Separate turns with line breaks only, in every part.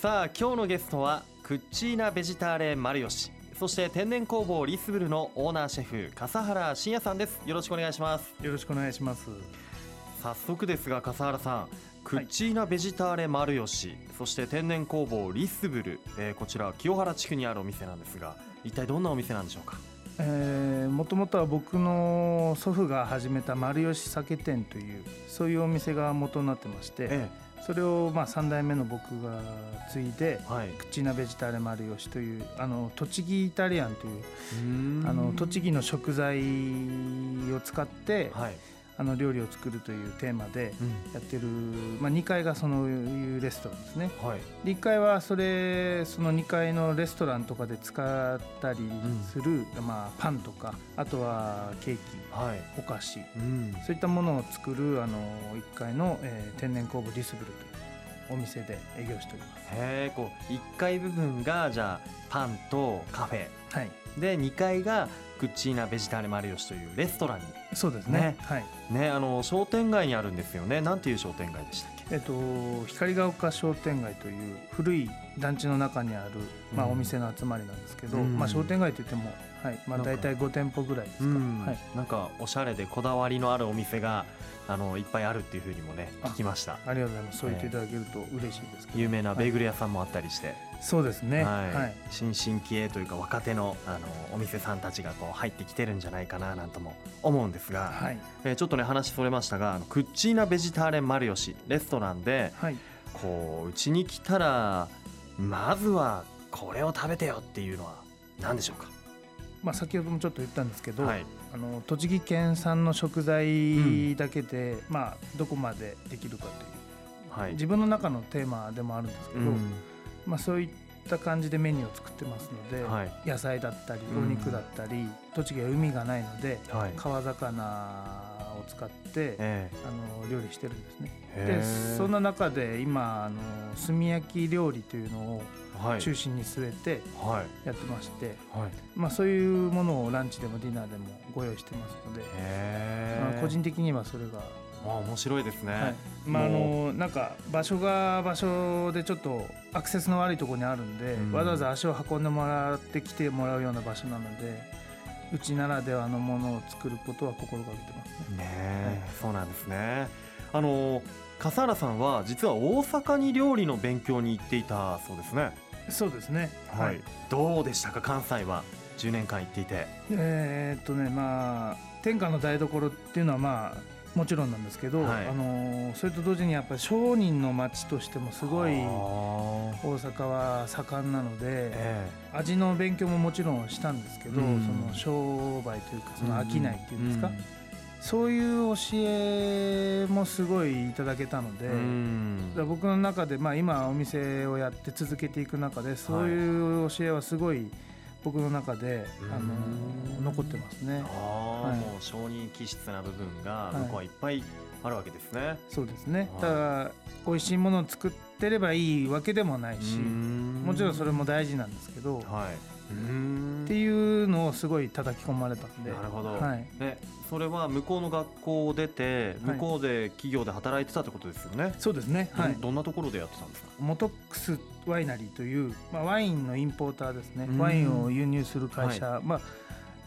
さあ今日のゲストはクッチーナベジターレマルヨシそして天然工房リスブルのオーナーシェフ笠原信也さんです。よろしくお願いします。
よろしくお願いします。
早速ですが笠原さんクッチーナベジターレマルヨシ、そして天然工房リスブル、えー、こちら清原地区にあるお店なんですが一体どんなお店なんでしょうか？
えー、もともとは僕の祖父が始めた丸吉酒店というそういうお店が元になってまして、ええ、それをまあ3代目の僕が継いで、はい、クチナベジターレマルヨシというあの栃木イタリアンというあの栃木の食材を使って、はい、あの料理を作るというテーマでやってる、うん、まあ、2階がそのいうレストランですね、はい、1階はそれその2階のレストランとかで使ったりする、うん、まあ、パンとかあとはケーキ、はい、お菓子、うん、そういったものを作るあの1階の、えー、天然工房ディスブルというお店で営業しております。
へえこう1階部分がじゃあパンとカフェ、はい、で2階がクッチーナベジターレマルヨシというレストランに。
そうですね、ね、はい。
ねあの商店街にあるんですよね。なんていう商店街でしたっけ？
えっと光が丘商店街という古い団地の中にある、まあ、お店の集まりなんですけど、うん、まあ、商店街といっても、はいまあ、大体5店舗ぐらいですか、うん、はい、
なんかおしゃれでこだわりのあるお店があのいっぱいあるっていうふうにもね聞きました。
ありがとうございます。そう言っていただけると嬉しいです、
有名なベーグル屋さんもあったりして、はい、
そうですね、はい、
はい、新進気鋭というか若手のあのお店さんたちがこう入ってきてるんじゃないかななんとも思うんですが、はい、えー、ちょっとね話それましたがクッチーナベジターレンマルヨシレストランで、はい、こううちに来たらまずはこれを食べてよっていうのは何でしょうか？
まあ、先ほどもちょっと言ったんですけど、はい、あの栃木県産の食材だけで、うん、まあ、どこまでできるかという、はい、自分の中のテーマでもあるんですけど、うん、まあ、そういった感じでメニューを作ってますので、はい、野菜だったりお肉だったり、うん、栃木は海がないので、川魚を使って、えー、あの料理してるんですね。でそんな中で今あの炭焼き料理というのを中心に据えてやってまして、はい、まあ、そういうものをランチでもディナーでもご用意してますので、まあ、個人的にはそれが
あ面白いですね、はい、
まああのなんか場所が場所でちょっとアクセスの悪いところにあるんで、うん、わざわざ足を運んでもらってきてもらうような場所なのでうちならではのものを作ることは心がけてますね。
ね、はい、そうなんですね。あの笠原さんは実は大阪に料理の勉強に行っていたそうですね。
そうですね、
はい、どうでしたか？関西は。10年間行っていて。
えー、っとねまあ天下の台所っていうのはまあもちろんなんですけど、はい、あのそれと同時にやっぱり商人の町としてもすごい大阪は盛んなので、えー、味の勉強ももちろんしたんですけど、うん、その商売というかその商いっていうんですか、うん。うんそういう教えもすごいいただけたので、僕の中で、まあ、今お店をやって続けていく中でそういう教えはすごい僕の中で、あの残ってますね。
あはい、もう承認気質な部分が向こうはいっぱいあるわけですね。はい、
そうですね。ただ美味しいものを作ってればいいわけでもないし、もちろんそれも大事なんですけど、はい、っていうのをすごい叩き込まれたんで。
なるほど、はい、ね、それは向こうの学校を出て向こうで企業で働いてたってことですよね、はい、
そうですね、
はい、どんなところでやってたんですか？
モトックスワイナリーという、まあ、ワインのインポーターですね。ワインを輸入する会社、はい、まあ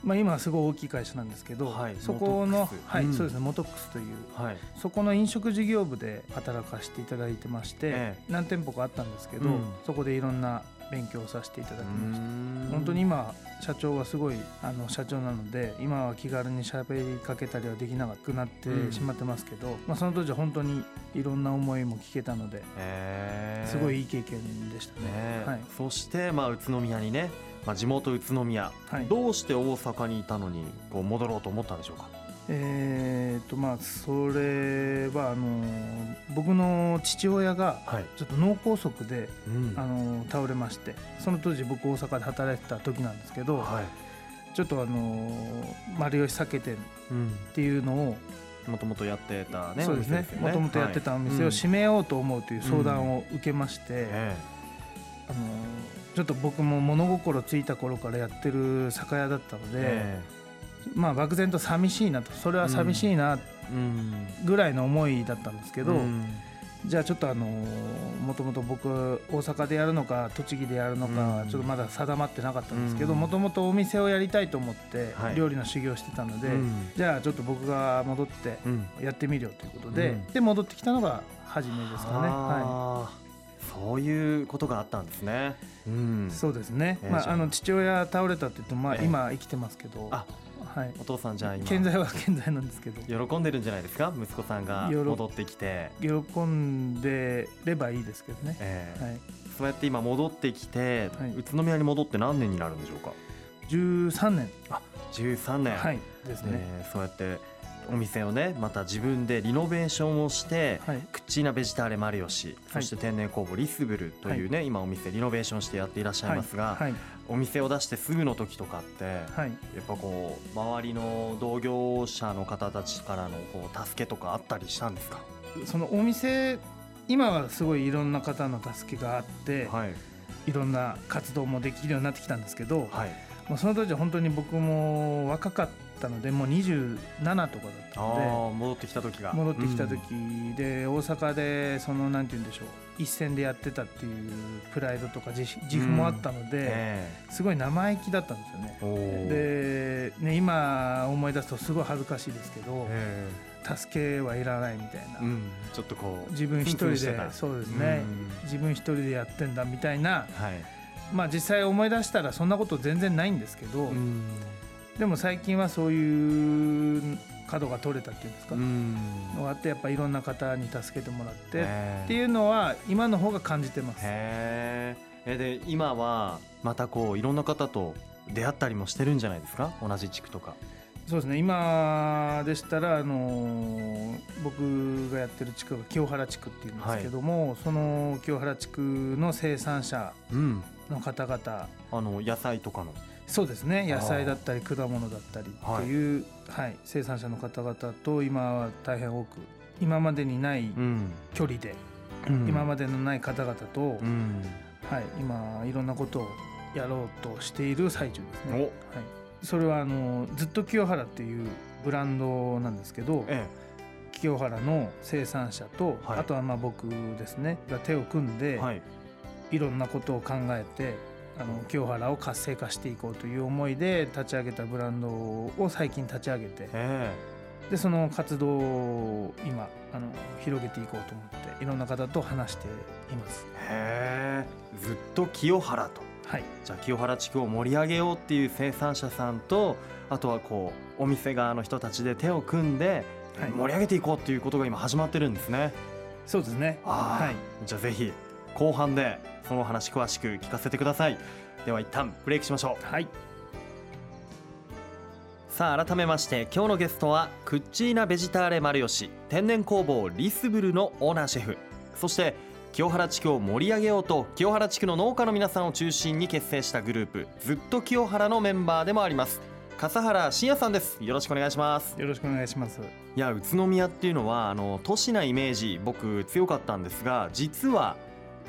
まあ、今はすごい大きい会社なんですけど、はい、そこの、はい、うん、そうですね。モトックスという、はい、そこの飲食事業部で働かせていただいてまして、ええ、何店舗かあったんですけど、うん、そこでいろんな勉強させていただきました。本当に今社長がすごいあの社長なので今は気軽に喋りかけたりはできなくなってしまってますけど、うん、まあ、その当時は本当にいろんな思いも聞けたので、すごいいい経験でしたね、ね、はい、
そしてまあ宇都宮にね、まあ、地元宇都宮、はい、どうして大阪にいたのにこう戻ろうと思ったんでしょうか？
えーとまあ、それはあの僕の父親がちょっと脳梗塞で、はいあの倒れましてその当時僕大阪で働いてた時なんですけど、はい、ちょっとあの丸吉酒店っていうのを
もともとやってたね
そうですね。もともとやってたお店を閉めようと思うという相談を受けまして、あのちょっと僕も物心ついた頃からやってる酒屋だったので、まあ漠然と寂しいなと。それは寂しいなぐらいの思いだったんですけど、じゃあちょっとあのもともと僕大阪でやるのか栃木でやるのかちょっとまだ定まってなかったんですけどもともとお店をやりたいと思って料理の修行してたので、はい、じゃあちょっと僕が戻ってやってみるよということで、うん、で戻ってきたのが初めですかね。は
い。そういうことがあったんですね。
うん、そうですね。えー、まああ。の父親倒れたって言ってもまあ今生きてますけど、あ
はい、お父さんじゃあ今。
健在は 健在なんですけど。
喜んでるんじゃないですか？息子さんが戻ってきて。
喜んでればいいですけどね、え
ー、はい、そうやって今戻ってきて、はい、宇都宮に戻って何年になるんでしょうか
？13年。
あ13年。
はい。ですね、え
ー、そうやってお店をねまた自分でリノベーションをして、はい、クッチーナベジターレマリオシ、そして天然工房リスブルというね、はい、今お店リノベーションしてやっていらっしゃいますが、はい、お店を出してすぐの時とかって、やっぱこう周りの同業者の方たちからのこう助けとかあったりしたんですか？
そのお店今はすごいいろんな方の助けがあって、はい、いろんな活動もできるようになってきたんですけど、はい、もうその当時は本当に僕も若かったのでもう27とかだったの
で戻ってきた時が。
戻ってきた時で、大阪でそのなんて言うんでしょう一線でやってたっていうプライドとか自自負もあったので、すごい生意気だったんですよね。でね今思い出すとすごい恥ずかしいですけど。助けはいらないみたいな、うん、
ちょっとこ
う自分一人でそうですね、うん、自分一人でやってんだみたいな、はい、まあ実際思い出したらそんなこと全然ないんですけど、うん、でも最近はそういう角が取れたっていうんですか、のがあってやっぱいろんな方に助けてもらってっていうのは今の方が感じてます。
えで今はまたこういろんな方と出会ったりもしてるんじゃないですか？同じ地区とか。
そうですね。今でしたら、あの僕がやってる地区が清原地区っていうんですけども、はい、その清原地区の生産者の方々、
うん、あの野菜とかの
そうですね。野菜だったり果物だったりっていう、はい、はい、生産者の方々と今は大変多く今までにない距離で、うん、今までのない方々と、うん、はい、今いろんなことをやろうとしている最中ですね。はい、それはあのずっと清原っていうブランドなんですけど、ええ、清原の生産者と、はい、あとはまあ僕ですね。が手を組んで、はい、いろんなことを考えてあの清原を活性化していこうという思いで立ち上げたブランドを最近立ち上げてでその活動を今あの広げていこうと思っていろんな方と話しています。
へえ。ずっと清原と、はい、じゃあ清原地区を盛り上げようっていう生産者さんとあとはこうお店側の人たちで手を組んで盛り上げていこうっていうことが今始まってるんですね。
そうですね。は
い、じゃあぜひ後半でその話詳しく聞かせてください。では一旦ブレイクしましょう。はい。さあ改めまして今日のゲストはクッチーナベジターレマルヨシ天然工房リスブルのオーナーシェフ。そして清原地区を盛り上げようと清原地区の農家の皆さんを中心に結成したグループずっと清原のメンバーでもあります。笠原信也さんです。よろしくお願いします。
よろしくお願いします。
いや宇都宮っていうのはあの都市なイメージ僕強かったんですが実は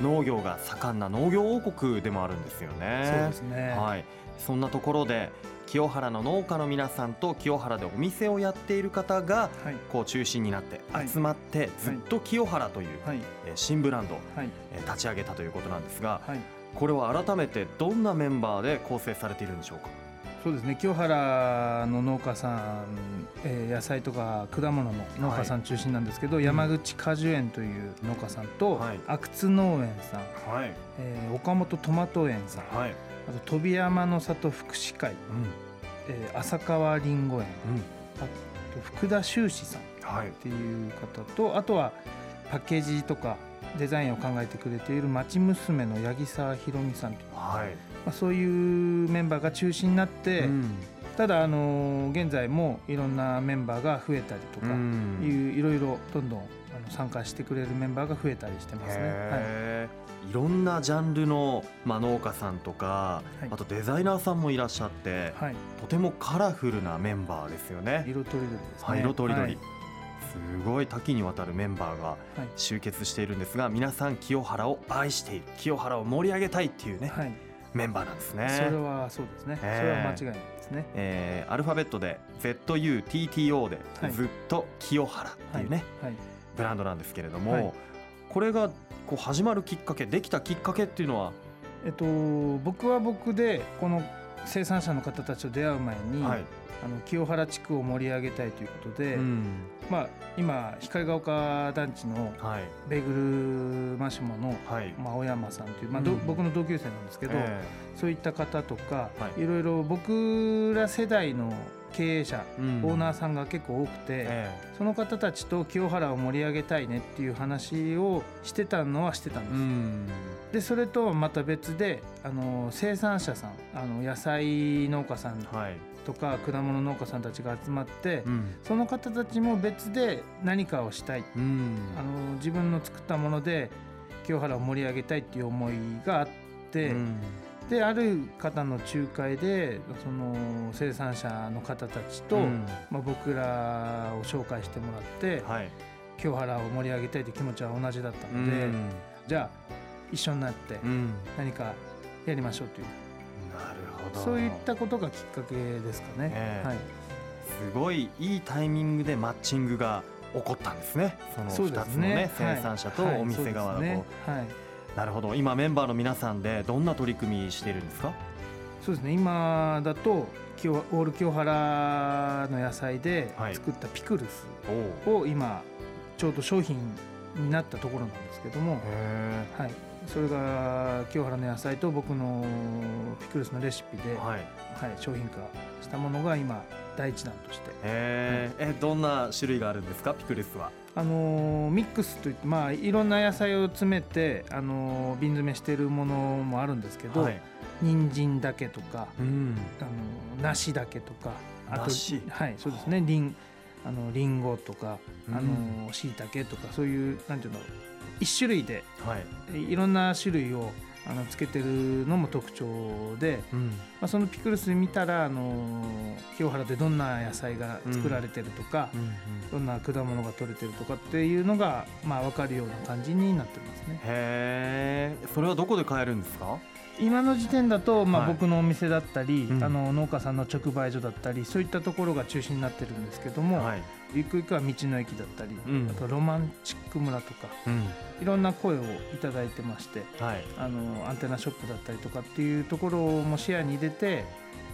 農業が盛んな農業王国でもあるんですよね。
そうですね、
はい、そんなところで清原の農家の皆さんと清原でお店をやっている方がこう中心になって集まってずっと清原という新ブランドを立ち上げたということなんですがこれは改めてどんなメンバーで構成されているんでしょうか？
そうですね。清原の農家さん、えー、野菜とか果物の農家さん中心なんですけど、はい、山口果樹園という農家さんと、はい、阿久津農園さん、はい。えー、岡本トマト園さん、はい、あと飛山の里福祉会、うん。えー、浅川りんご園、うん、あと福田修士さんっていう方と、はい、あとはパッケージとかデザインを考えてくれている町娘の八木沢ひろみさんとはいまあ、そういうメンバーが中心になって、うん、ただあの現在もいろんなメンバーが増えたりとか、うん、いういろいろどんどん参加してくれるメンバーが増えたりしてますね。は
い、いろんなジャンルの、まあ、農家さんとか、はい、あとデザイナーさんもいらっしゃって、はい、とてもカラフルなメンバーですよね。
色とりどりですね。
はい、色とりどり。すごい多岐にわたるメンバーが集結しているんですが、皆さん清原を愛している清原を盛り上げたいっていうね、はい、メンバーなんですね。
それはそうですね。えー、それは間違いないですね。
えー、アルファベットで ZUTTO で、ずっと清原っていうね、はいはい、ブランドなんですけれども、これがこう始まるきっかけできたきっかけっていうのは？
えっと僕は僕でこの生産者の方たちと出会う前に、はい、あの清原地区を盛り上げたいということで、うん、まあ、今光が丘団地のベーグルマシュモの、はい、まあ、青山さんという、まあ、うん、僕の同級生なんですけど、えー、そういった方とか、はい、いろいろ僕ら世代の経営者、うん、オーナーさんが結構多くて、ええ、その方たちと清原を盛り上げたいねっていう話をしてたのはしてたんです。うん、でそれとはまた別であの生産者さんあの野菜農家さんとか、はい、果物農家さんたちが集まって、うん、その方たちも別で何かをしたい、あの自分の作ったもので清原を盛り上げたいっていう思いがあって。である方の仲介でその生産者の方たちと、うん、まあ、僕らを紹介してもらって、はい、清原を盛り上げたいという気持ちは同じだったので、うん、じゃあ一緒になって何かやりましょうという、
なるほど。
そういったことがきっかけですかね。
えー、はい、すごいいいタイミングでマッチングが起こったんですね。その2つのね、ね、生産者とお店側のこう、はい。はいなるほど。今メンバーの皆さんでどんな取り組みしているんですか？
そうですね。今だとオール清原の野菜で作ったピクルスを今ちょうど商品になったところなんですけども、はい、それが清原の野菜と僕のピクルスのレシピで、はい、はい、商品化したものが今第一弾として。
へ、はい、えどんな種類があるんですか？ピクルスは。
あのミックスといって、まあ、いろんな野菜を詰めて、あの瓶詰めしているものもあるんですけど、はい、人参だけとか、うん、あの梨だけとか
あと
はいそうですね。りんあのリンゴとかあのしいたけとかそういうなんていうの一種類で、はい、いろんな種類をあのつけてるのも特徴で、うん、まあ、そのピクルス見たらあの清原でどんな野菜が作られてるとか、うんうん。うん、どんな果物が取れてるとかっていうのが、まあ、分かるような感じになってますね。
へえそれはどこで買えるんですか？
今の時点だと、まあ、僕のお店だったり、はい、あの農家さんの直売所だったりそういったところが中心になってるんですけども、はい、ゆくゆくは道の駅だったり、うん、あとロマンチック村とか、うん、いろんな声を頂いてまして、はい、あのアンテナショップだったりとかっていうところも視野に入れて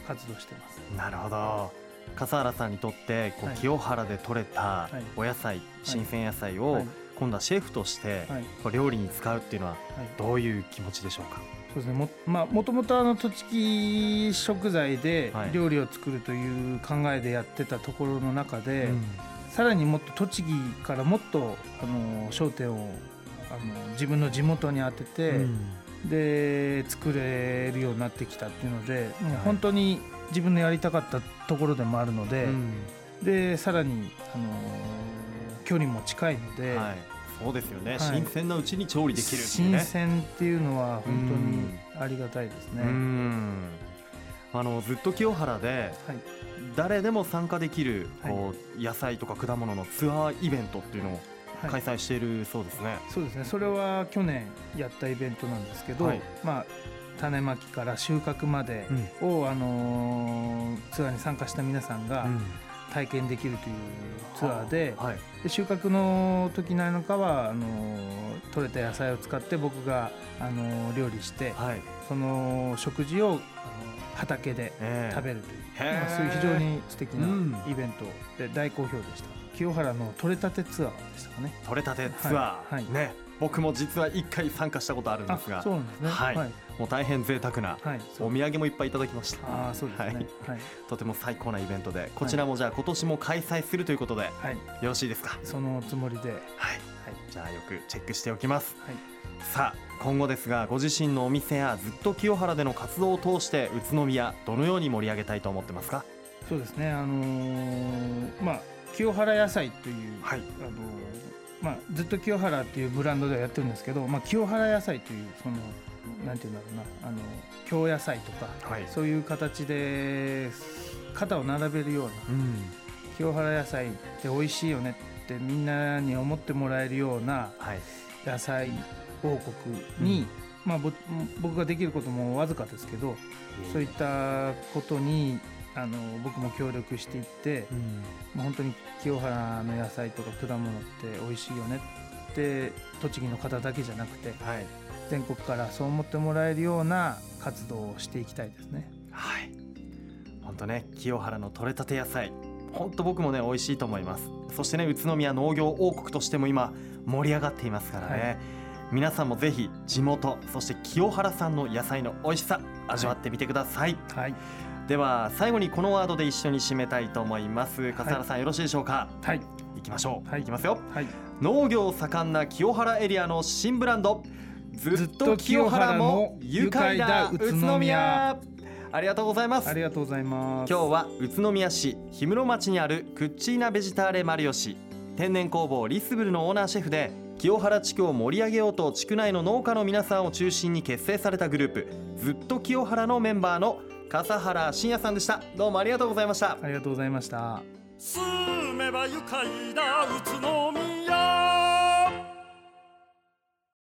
活動してます。
なるほど。笠原さんにとってこう、清原で採れたお野菜、新鮮野菜を、今度はシェフとして料理に使うっていうのはどういう気持ちでしょうか、
そうですね。も,、まあ、もともとあの栃木食材で料理を作るという考えでやってたところの中で、はいうん、さらにもっと栃木からもっとあの焦点をあの自分の地元に当てて、うん、で作れるようになってきたっていうので、もう本当に自分のやりたかったところでもあるので、うん、でさらにあの距離も近いので。はい
そうですよね、はい、新鮮なうちに調理できる、
ね、新鮮っていうのは本当にありがたいですね。
あのずっと清原で、誰でも参加できるこう、野菜とか果物のツアーイベントっていうのを開催しているそうですね、
そうですね。それは去年やったイベントなんですけど、はい、まあ種まきから収穫までを、うん、あのー、ツアーに参加した皆さんが、うん体験できるというツアーではい、で収穫の時なんかはあの取れた野菜を使って僕があの料理して、はい、その食事を畑で食べるという、え。ー、まあ、そういう非常に素敵なイベントで大好評でした、うん、清原の取れたてツアーでしたかね。
取れたてツアー、はい、ね僕も実は一回参加したことあるんですが
そうなんですね、
はい、はい、もう大変贅沢な、はい、お土産もいっぱいいただきました。
あそうですね、はい、はい、
とても最高なイベントでこちらもじゃあ今年も開催するということで、はい、よろしいですか？
そのつもりで、はい。はい、
じゃあよくチェックしておきます、はい、さあ今後ですがご自身のお店やずっと清原での活動を通して宇都宮どのように盛り上げたいと思ってますか？
そうですね。あのー、まあ清原野菜という、はい、あのーまあ、ずっと清原っていうブランドではやってるんですけど、まあ、清原野菜というそのなんていうんだろうなあの京野菜とか、はい、そういう形で肩を並べるような、うん、清原野菜って美味しいよねってみんなに思ってもらえるような野菜王国に、うん、まあ、僕ができることもわずかですけど、そういったことにあの僕も協力していって、うん、もう本当に清原の野菜とか果物って美味しいよねって栃木の方だけじゃなくて、はい、全国からそう思ってもらえるような活動をしていきたいですね。
はい。本当ね清原の取れたて野菜本当僕もね美味しいと思います。そしてね宇都宮農業王国としても今盛り上がっていますからね、はい、皆さんもぜひ地元そして清原さんの野菜の美味しさ味わってみてください、はい、はい、では最後にこのワードで一緒に締めたいと思います。笠原さん、よろしいでしょうか？はい。行きましょう、はい、いきますよ、はい、農業盛んな清原エリアの新ブランド。ずっと清原も愉快だ宇都宮。ありがとうございます。
ありがとうございます。
今日は宇都宮市氷室町にあるクッチーナベジターレマリオ市。天然工房リスブルのオーナーシェフで清原地区を盛り上げようと地区内の農家の皆さんを中心に結成されたグループ。ずっと清原のメンバーの笠原信也さんでした。どうもありがとうございました。
ありがとうございました。
住めば愉快だ。宇都宮